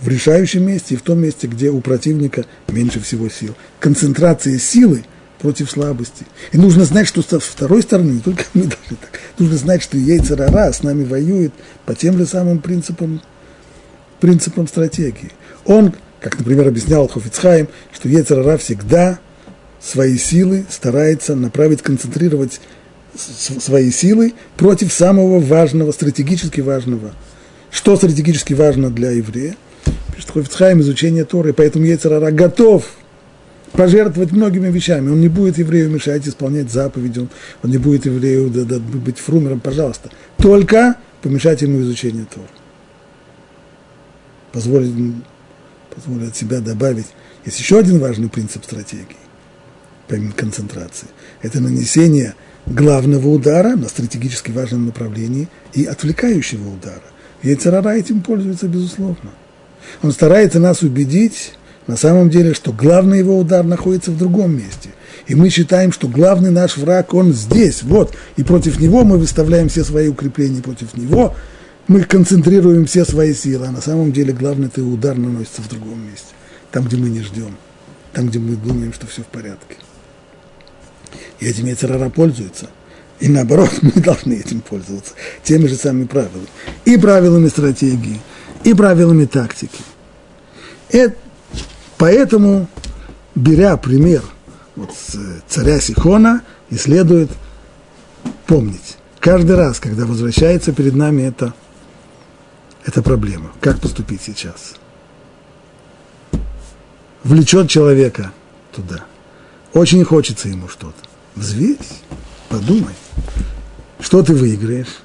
в решающем месте и в том месте, где у противника меньше всего сил. Концентрация силы против слабости. И нужно знать, что со второй стороны, не только мы должны так, нужно знать, что Ейцерара с нами воюет по тем же самым принципам, принципам стратегии. Он, как, например, объяснял Хофицхайм, что Ейцерара всегда свои силы старается направить, концентрировать свои силы против самого важного, стратегически важного – что стратегически важно для еврея. Пишет Хофицхайм изучение Торы, поэтому Ецарара готов пожертвовать многими вещами. Он не будет еврею мешать исполнять заповеди, он, он не будет еврею да, да, быть фрумером, пожалуйста. Только помешать ему изучение Торы. Позволить, позволить от себя добавить. Есть еще один важный принцип стратегии, помимо концентрации. Это нанесение главного удара на стратегически важном направлении и отвлекающего удара. Яйцерара этим пользуется, безусловно. Он старается нас убедить, на самом деле, что главный его удар находится в другом месте. И мы считаем, что главный наш враг, он здесь, вот. И против него мы выставляем все свои укрепления, против него мы концентрируем все свои силы. А на самом деле главный это удар наносится в другом месте. Там, где мы не ждем. Там, где мы думаем, что все в порядке. И этим Яцерара пользуется – и наоборот, *laughs* мы должны этим пользоваться, теми же самыми правилами. И правилами стратегии, и правилами тактики. Это, поэтому, беря пример вот с царя Сихона, и следует помнить, каждый раз, когда возвращается перед нами эта, эта проблема, как поступить сейчас. Влечет человека туда. Очень хочется ему что-то. Взвесь, подумай. Что ты выиграешь?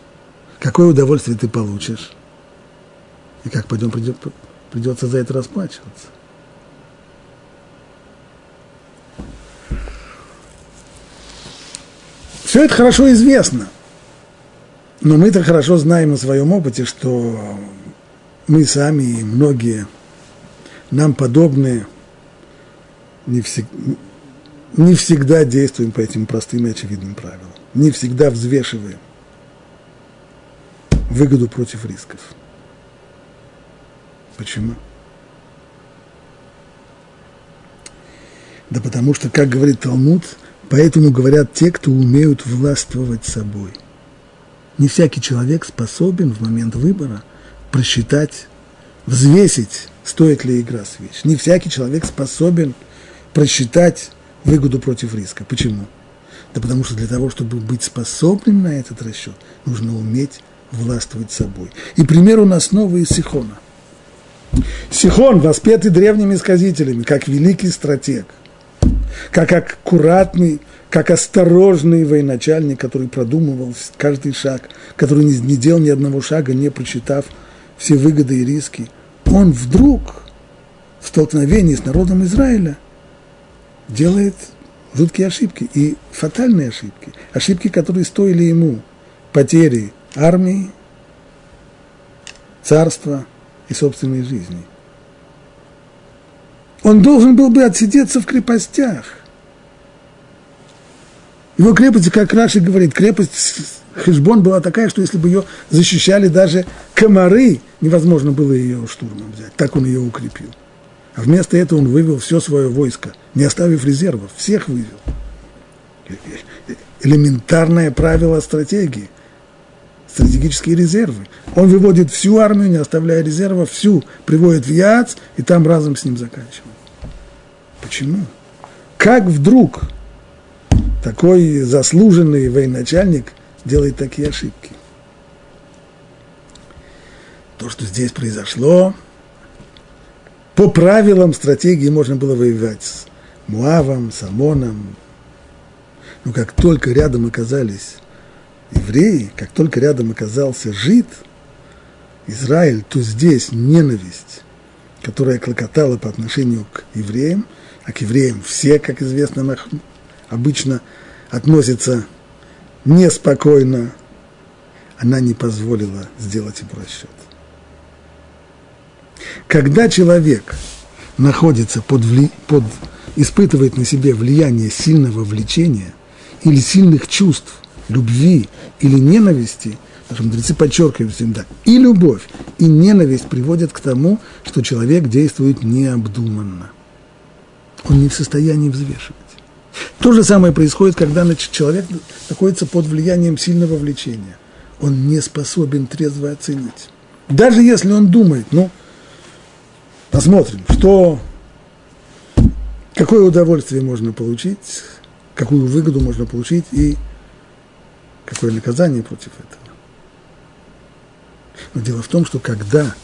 Какое удовольствие ты получишь? И как пойдем придет, придется за это расплачиваться. Все это хорошо известно. Но мы-то хорошо знаем на своем опыте, что мы сами и многие нам подобные не, всег, не всегда действуем по этим простым и очевидным правилам не всегда взвешиваем выгоду против рисков. Почему? Да потому что, как говорит Талмуд, поэтому говорят те, кто умеют властвовать собой. Не всякий человек способен в момент выбора просчитать взвесить, стоит ли игра свеч. Не всякий человек способен просчитать выгоду против риска. Почему? Да потому что для того, чтобы быть способным на этот расчет, нужно уметь властвовать собой. И пример у нас снова из Сихона. Сихон, воспетый древними сказителями, как великий стратег, как аккуратный, как осторожный военачальник, который продумывал каждый шаг, который не, не делал ни одного шага, не прочитав все выгоды и риски, он вдруг в столкновении с народом Израиля делает жуткие ошибки и фатальные ошибки, ошибки, которые стоили ему потери армии, царства и собственной жизни. Он должен был бы отсидеться в крепостях. Его крепость, как Раши говорит, крепость Хешбон была такая, что если бы ее защищали даже комары, невозможно было ее штурмом взять. Так он ее укрепил. А вместо этого он вывел все свое войско, не оставив резервов, всех вывел. Элементарное правило стратегии, стратегические резервы. Он выводит всю армию, не оставляя резервов, всю приводит в Яц, и там разом с ним заканчивает. Почему? Как вдруг такой заслуженный военачальник делает такие ошибки? То, что здесь произошло, по правилам стратегии можно было воевать с Муавом, с Амоном. Но как только рядом оказались евреи, как только рядом оказался жид, Израиль, то здесь ненависть, которая клокотала по отношению к евреям, а к евреям все, как известно, обычно относятся неспокойно, она не позволила сделать им расчет. Когда человек находится под, вли, под испытывает на себе влияние сильного влечения или сильных чувств, любви или ненависти, наши мудрецы подчеркивают всегда, и любовь, и ненависть приводят к тому, что человек действует необдуманно. Он не в состоянии взвешивать. То же самое происходит, когда человек находится под влиянием сильного влечения. Он не способен трезво оценить. Даже если он думает, ну, Посмотрим, что, какое удовольствие можно получить, какую выгоду можно получить и какое наказание против этого. Но дело в том, что когда,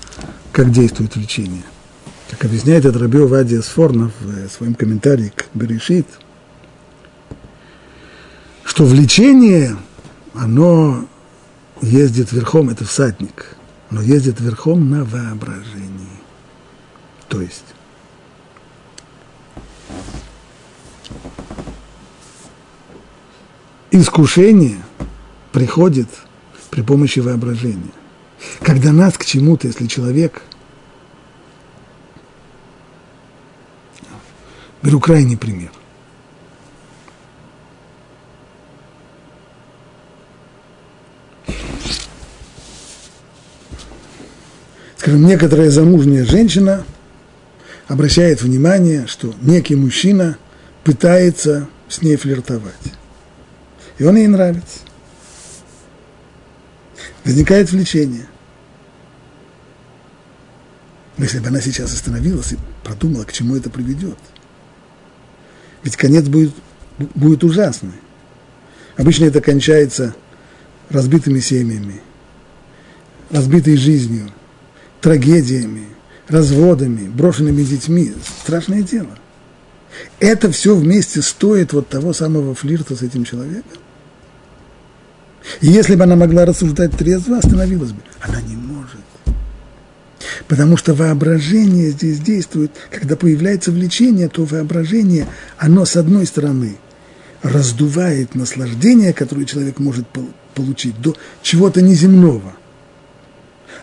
как действует влечение, как объясняет это Рабио Вадия Сфорнов в своем комментарии к Берешит, что влечение, оно ездит верхом, это всадник, но ездит верхом на воображении. То есть искушение приходит при помощи воображения. Когда нас к чему-то, если человек, беру крайний пример, скажем, некоторая замужняя женщина – обращает внимание, что некий мужчина пытается с ней флиртовать. И он ей нравится. Возникает влечение. Но если бы она сейчас остановилась и продумала, к чему это приведет, ведь конец будет, будет ужасный. Обычно это кончается разбитыми семьями, разбитой жизнью, трагедиями, разводами, брошенными детьми. Страшное дело. Это все вместе стоит вот того самого флирта с этим человеком. И если бы она могла рассуждать трезво, остановилась бы. Она не может. Потому что воображение здесь действует, когда появляется влечение, то воображение, оно с одной стороны раздувает наслаждение, которое человек может получить, до чего-то неземного.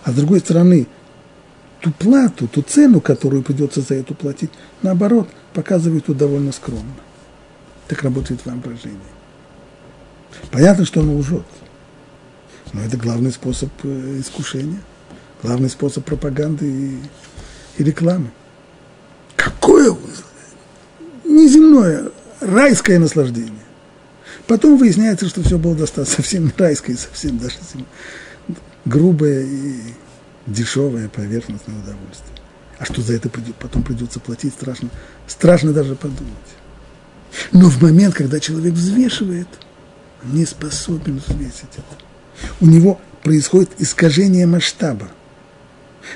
А с другой стороны, ту плату, ту цену, которую придется за эту платить, наоборот, показывает тут довольно скромно. Так работает воображение. Понятно, что оно лжет. Но это главный способ э, искушения, главный способ пропаганды и, и рекламы. Какое неземное, райское наслаждение. Потом выясняется, что все было достаточно совсем райское, совсем даже грубое и дешевое поверхностное удовольствие. А что за это потом придется платить, страшно, страшно даже подумать. Но в момент, когда человек взвешивает, он не способен взвесить это. У него происходит искажение масштаба.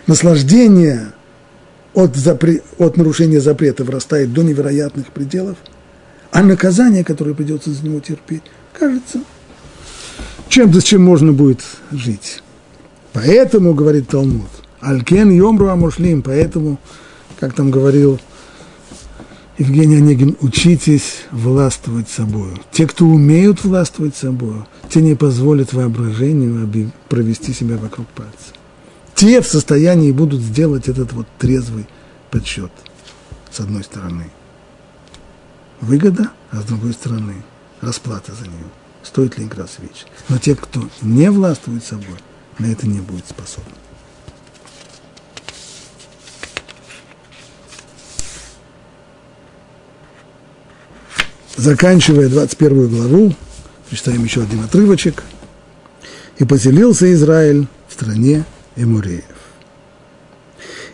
Наслаждение от, запре... от нарушения запрета вырастает до невероятных пределов, а наказание, которое придется за него терпеть, кажется чем-то, с чем можно будет жить. Поэтому, говорит Талмуд, Алькен Йомру Амушлим, поэтому, как там говорил Евгений Онегин, учитесь властвовать собою. Те, кто умеют властвовать собою, те не позволят воображению провести себя вокруг пальца. Те в состоянии будут сделать этот вот трезвый подсчет, с одной стороны. Выгода, а с другой стороны расплата за нее. Стоит ли игра свеч? Но те, кто не властвует собой, на это не будет способен. Заканчивая 21 главу, прочитаем еще один отрывочек. «И поселился Израиль в стране Эмуреев.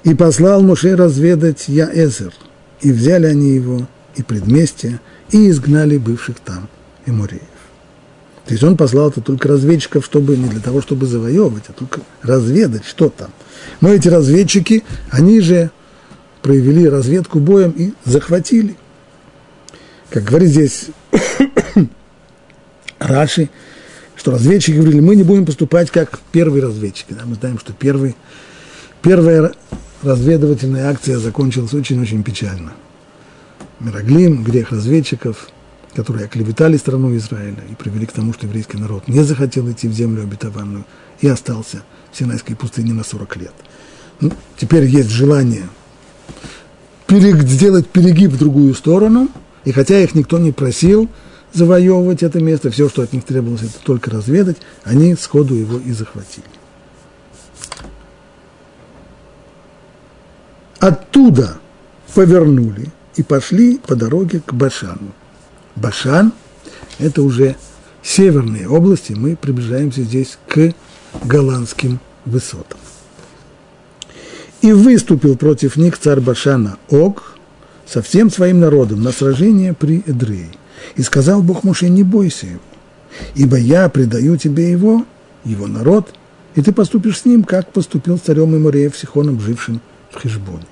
И послал Моше разведать Яэзер, и взяли они его, и предместья, и изгнали бывших там Эмуреев. То есть он послал это только разведчиков, чтобы не для того, чтобы завоевывать, а только разведать, что там. Но эти разведчики, они же проявили разведку боем и захватили. Как говорит здесь *coughs* Раши, что разведчики говорили, мы не будем поступать как первые разведчики. Да, мы знаем, что первый, первая разведывательная акция закончилась очень-очень печально. Мироглим, грех разведчиков – которые оклеветали страну Израиля и привели к тому, что еврейский народ не захотел идти в землю обетованную и остался в Синайской пустыне на 40 лет. Ну, теперь есть желание сделать перегиб в другую сторону, и хотя их никто не просил завоевывать это место, все, что от них требовалось, это только разведать, они сходу его и захватили. Оттуда повернули и пошли по дороге к Башану. Башан – это уже северные области, мы приближаемся здесь к голландским высотам. И выступил против них царь Башана Ог со всем своим народом на сражение при Эдрее. И сказал Бог Муше, не бойся его, ибо я предаю тебе его, его народ, и ты поступишь с ним, как поступил с царем Имуреев Сихоном, жившим в Хижбоне.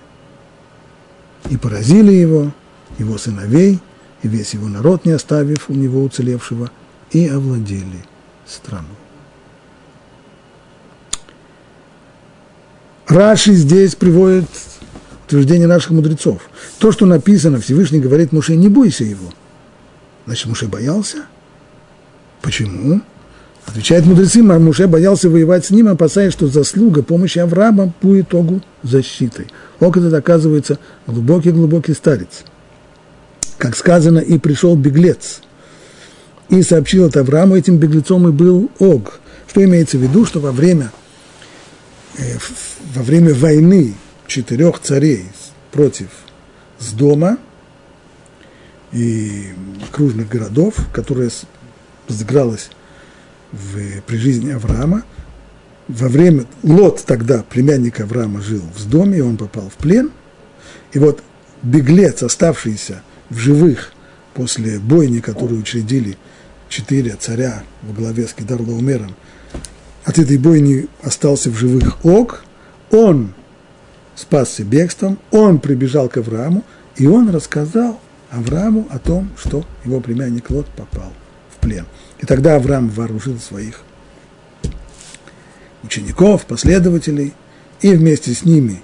И поразили его, его сыновей – и весь его народ, не оставив у него уцелевшего, и овладели страну. Раши здесь приводит утверждение наших мудрецов. То, что написано, Всевышний говорит Муше, не бойся его. Значит, Муше боялся? Почему? Отвечает мудрецы, Муше боялся воевать с ним, опасаясь, что заслуга помощи Авраама будет Огу защитой. Ог этот, оказывается, глубокий-глубокий старец – как сказано, и пришел беглец. И сообщил это Аврааму, этим беглецом и был Ог. Что имеется в виду, что во время, э, во время войны четырех царей против Сдома и окружных городов, которая разыгралась в, при жизни Авраама, во время, Лот тогда, племянник Авраама, жил в Сдоме, и он попал в плен, и вот беглец, оставшийся в живых после бойни, которую учредили четыре царя во главе с Кедарлаумером, от этой бойни остался в живых Ог, он спасся бегством, он прибежал к Аврааму, и он рассказал Аврааму о том, что его племянник Лот попал в плен. И тогда Авраам вооружил своих учеников, последователей, и вместе с ними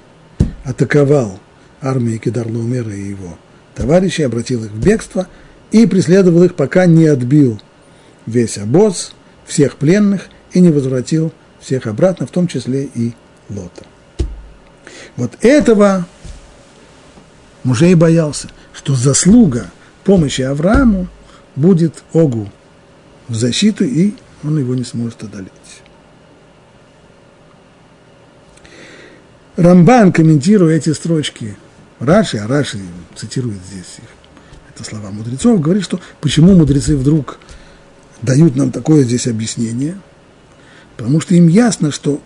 атаковал армии Кедарлаумера и его товарищей, обратил их в бегство и преследовал их, пока не отбил весь обоз, всех пленных и не возвратил всех обратно, в том числе и Лота. Вот этого Мужей боялся, что заслуга помощи Аврааму будет Огу в защиту, и он его не сможет одолеть. Рамбан, комментируя эти строчки Раши, а Раши цитирует здесь их, это слова мудрецов, говорит, что почему мудрецы вдруг дают нам такое здесь объяснение, потому что им ясно, что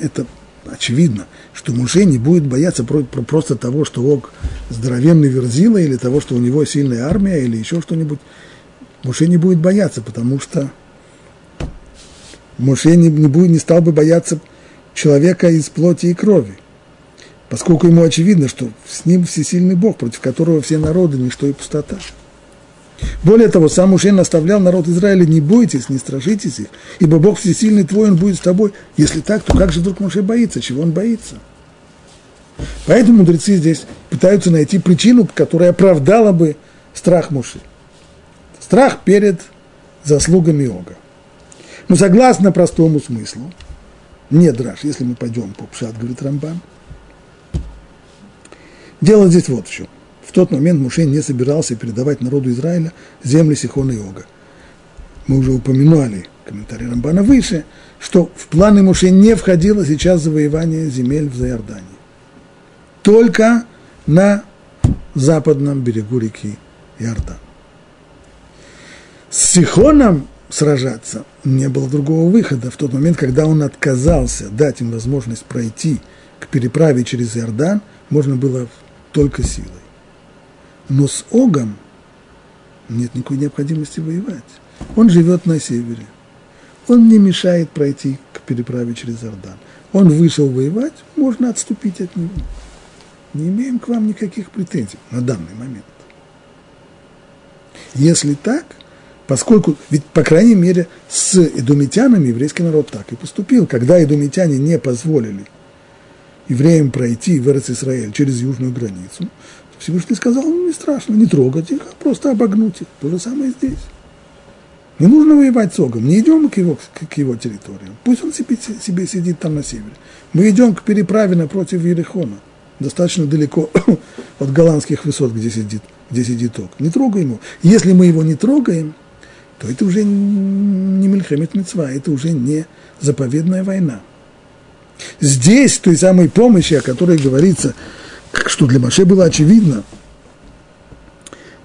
это очевидно, что Муше не будет бояться просто того, что Ог здоровенный верзила, или того, что у него сильная армия, или еще что-нибудь. Муше не будет бояться, потому что Муше не, не, будет, не стал бы бояться человека из плоти и крови, поскольку ему очевидно, что с ним всесильный Бог, против которого все народы – ничто и пустота. Более того, сам Муше наставлял народ Израиля, не бойтесь, не страшитесь их, ибо Бог всесильный твой, Он будет с тобой. Если так, то как же вдруг Муше боится? Чего он боится? Поэтому мудрецы здесь пытаются найти причину, которая оправдала бы страх Муше. Страх перед заслугами Ога. Но согласно простому смыслу, не драж, если мы пойдем по пшат, говорит Рамбан, дело здесь вот в чем – в тот момент Муше не собирался передавать народу Израиля земли Сихона и Ога. Мы уже упоминали комментарий Рамбана выше, что в планы Муше не входило сейчас завоевание земель в Заордании. Только на западном берегу реки Иордан. С Сихоном сражаться не было другого выхода в тот момент, когда он отказался дать им возможность пройти к переправе через Иордан, можно было только силой. Но с Огом нет никакой необходимости воевать. Он живет на севере. Он не мешает пройти к переправе через Ордан. Он вышел воевать, можно отступить от него. Не имеем к вам никаких претензий на данный момент. Если так, поскольку, ведь, по крайней мере, с эдумитянами еврейский народ так и поступил, когда эдумитяне не позволили евреям пройти в Израиль через южную границу, Всевышний сказал, ну не страшно, не трогать их, а просто обогнуть их. То же самое здесь. Не нужно воевать с Огом, не идем к его, к его территориям. Пусть он себе, себе сидит там на севере. Мы идем к переправе напротив Ерехона, достаточно далеко *coughs* от голландских высот, где сидит, где сидит Ог. Не трогаем его. Если мы его не трогаем, то это уже не Мельхемет Мецва, это уже не заповедная война. Здесь той самой помощи, о которой говорится что для Маше было очевидно,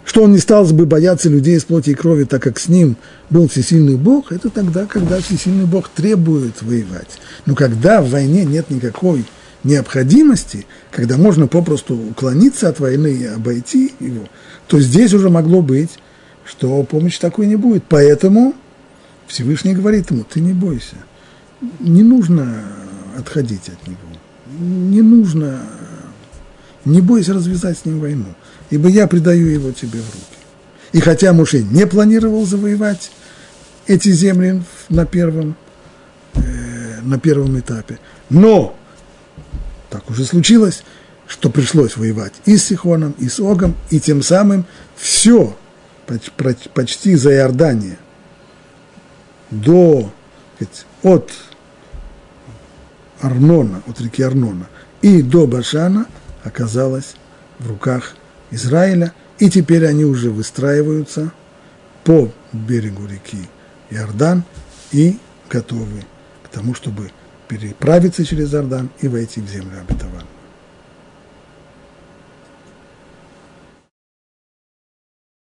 что он не стал бы бояться людей из плоти и крови, так как с ним был всесильный Бог, это тогда, когда всесильный Бог требует воевать. Но когда в войне нет никакой необходимости, когда можно попросту уклониться от войны и обойти его, то здесь уже могло быть, что помощи такой не будет. Поэтому Всевышний говорит ему, ты не бойся, не нужно отходить от него, не нужно не бойся развязать с ним войну, ибо я предаю его тебе в руки. И хотя Муше не планировал завоевать эти земли на первом, э, на первом этапе, но так уже случилось, что пришлось воевать и с Сихоном, и с Огом, и тем самым все почти за Иордания до, от Арнона, от реки Арнона и до Башана – оказалась в руках Израиля, и теперь они уже выстраиваются по берегу реки Иордан и готовы к тому, чтобы переправиться через Иордан и войти в землю обетованную.